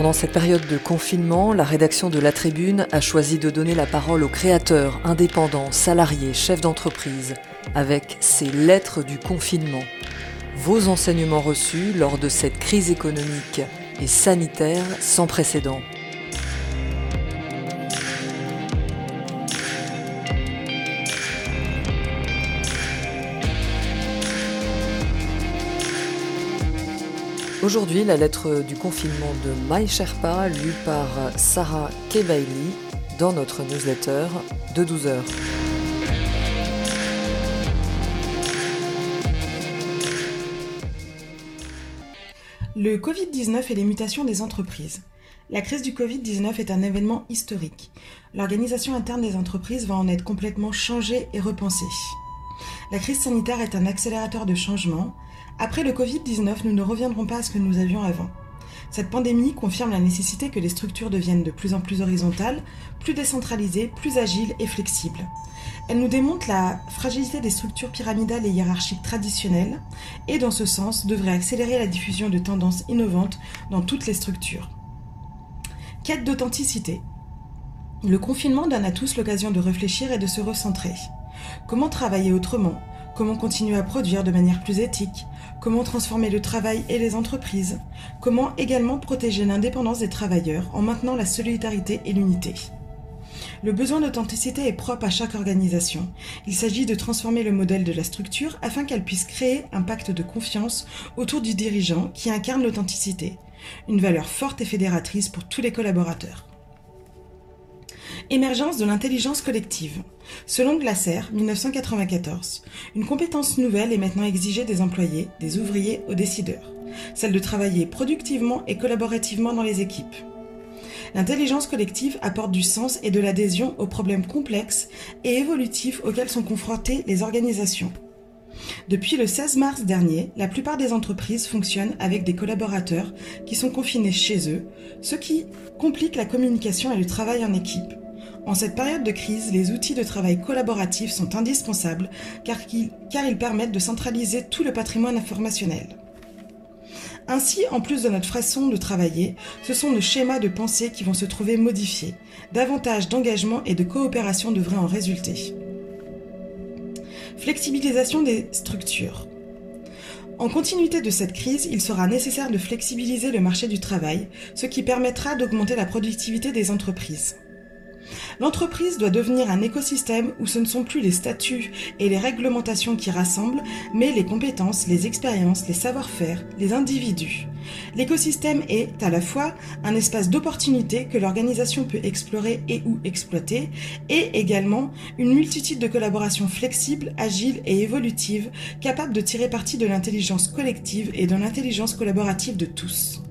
Pendant cette période de confinement, la rédaction de La Tribune a choisi de donner la parole aux créateurs, indépendants, salariés, chefs d'entreprise, avec ces lettres du confinement. Vos enseignements reçus lors de cette crise économique et sanitaire sans précédent. Aujourd'hui, la lettre du confinement de Mai Sherpa, lue par Sarah Kebaili dans notre newsletter de 12 heures. Le Covid-19 et les mutations des entreprises. La crise du Covid-19 est un événement historique. L'organisation interne des entreprises va en être complètement changée et repensée. La crise sanitaire est un accélérateur de changement, après le Covid-19, nous ne reviendrons pas à ce que nous avions avant. Cette pandémie confirme la nécessité que les structures deviennent de plus en plus horizontales, plus décentralisées, plus agiles et flexibles. Elle nous démontre la fragilité des structures pyramidales et hiérarchiques traditionnelles et dans ce sens devrait accélérer la diffusion de tendances innovantes dans toutes les structures. Quête d'authenticité. Le confinement donne à tous l'occasion de réfléchir et de se recentrer. Comment travailler autrement? Comment continuer à produire de manière plus éthique? Comment transformer le travail et les entreprises? Comment également protéger l'indépendance des travailleurs en maintenant la solidarité et l'unité? Le besoin d'authenticité est propre à chaque organisation. Il s'agit de transformer le modèle de la structure afin qu'elle puisse créer un pacte de confiance autour du dirigeant qui incarne l'authenticité, une valeur forte et fédératrice pour tous les collaborateurs. Émergence de l'intelligence collective. Selon Glaser, 1994, une compétence nouvelle est maintenant exigée des employés, des ouvriers aux décideurs, celle de travailler productivement et collaborativement dans les équipes. L'intelligence collective apporte du sens et de l'adhésion aux problèmes complexes et évolutifs auxquels sont confrontées les organisations. Depuis le 16 mars dernier, la plupart des entreprises fonctionnent avec des collaborateurs qui sont confinés chez eux, ce qui complique la communication et le travail en équipe. En cette période de crise, les outils de travail collaboratif sont indispensables car, ils permettent de centraliser tout le patrimoine informationnel. Ainsi, en plus de notre façon de travailler, ce sont nos schémas de pensée qui vont se trouver modifiés. Davantage d'engagement et de coopération devraient en résulter. Flexibilisation des structures. En continuité de cette crise, il sera nécessaire de flexibiliser le marché du travail, ce qui permettra d'augmenter la productivité des entreprises. L'entreprise doit devenir un écosystème où ce ne sont plus les statuts et les réglementations qui rassemblent, mais les compétences, les expériences, les savoir-faire, les individus. L'écosystème est à la fois un espace d'opportunité que l'organisation peut explorer et ou exploiter, et également une multitude de collaborations flexibles, agiles et évolutives, capables de tirer parti de l'intelligence collective et de l'intelligence collaborative de tous.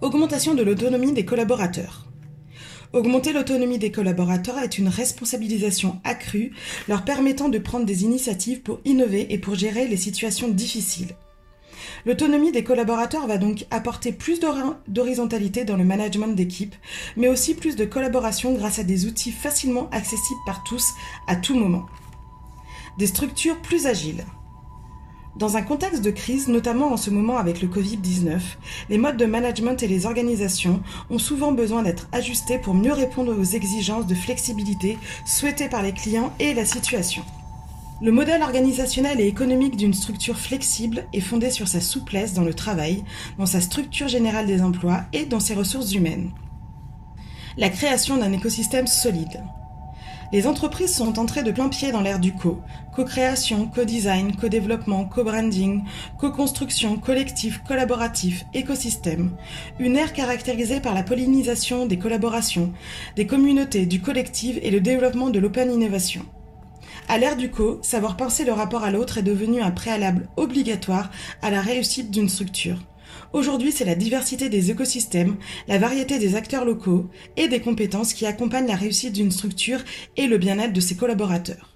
Augmentation de l'autonomie des collaborateurs. Augmenter l'autonomie des collaborateurs est une responsabilisation accrue, leur permettant de prendre des initiatives pour innover et pour gérer les situations difficiles. L'autonomie des collaborateurs va donc apporter plus d'horizontalité dans le management d'équipe, mais aussi plus de collaboration grâce à des outils facilement accessibles par tous à tout moment. Des structures plus agiles. Dans un contexte de crise, notamment en ce moment avec le Covid-19, les modes de management et les organisations ont souvent besoin d'être ajustés pour mieux répondre aux exigences de flexibilité souhaitées par les clients et la situation. Le modèle organisationnel et économique d'une structure flexible est fondé sur sa souplesse dans le travail, dans sa structure générale des emplois et dans ses ressources humaines. La création d'un écosystème solide. Les entreprises sont entrées de plein pied dans l'ère du co. Co-création, co-design, co-développement, co-branding, co-construction, collectif, collaboratif, écosystème. Une ère caractérisée par la pollinisation des collaborations, des communautés, du collectif et le développement de l'open innovation. À l'ère du co, savoir penser le rapport à l'autre est devenu un préalable obligatoire à la réussite d'une structure. Aujourd'hui, c'est la diversité des écosystèmes, la variété des acteurs locaux et des compétences qui accompagnent la réussite d'une structure et le bien-être de ses collaborateurs.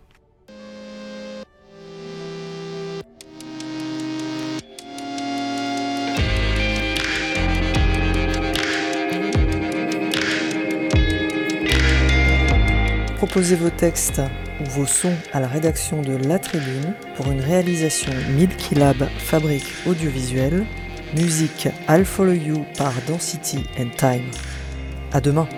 Proposez vos textes ou vos sons à la rédaction de La Tribune pour une réalisation Milky Lab Fabrique Audiovisuelle Musique I'll Follow You par Density and Time. À demain!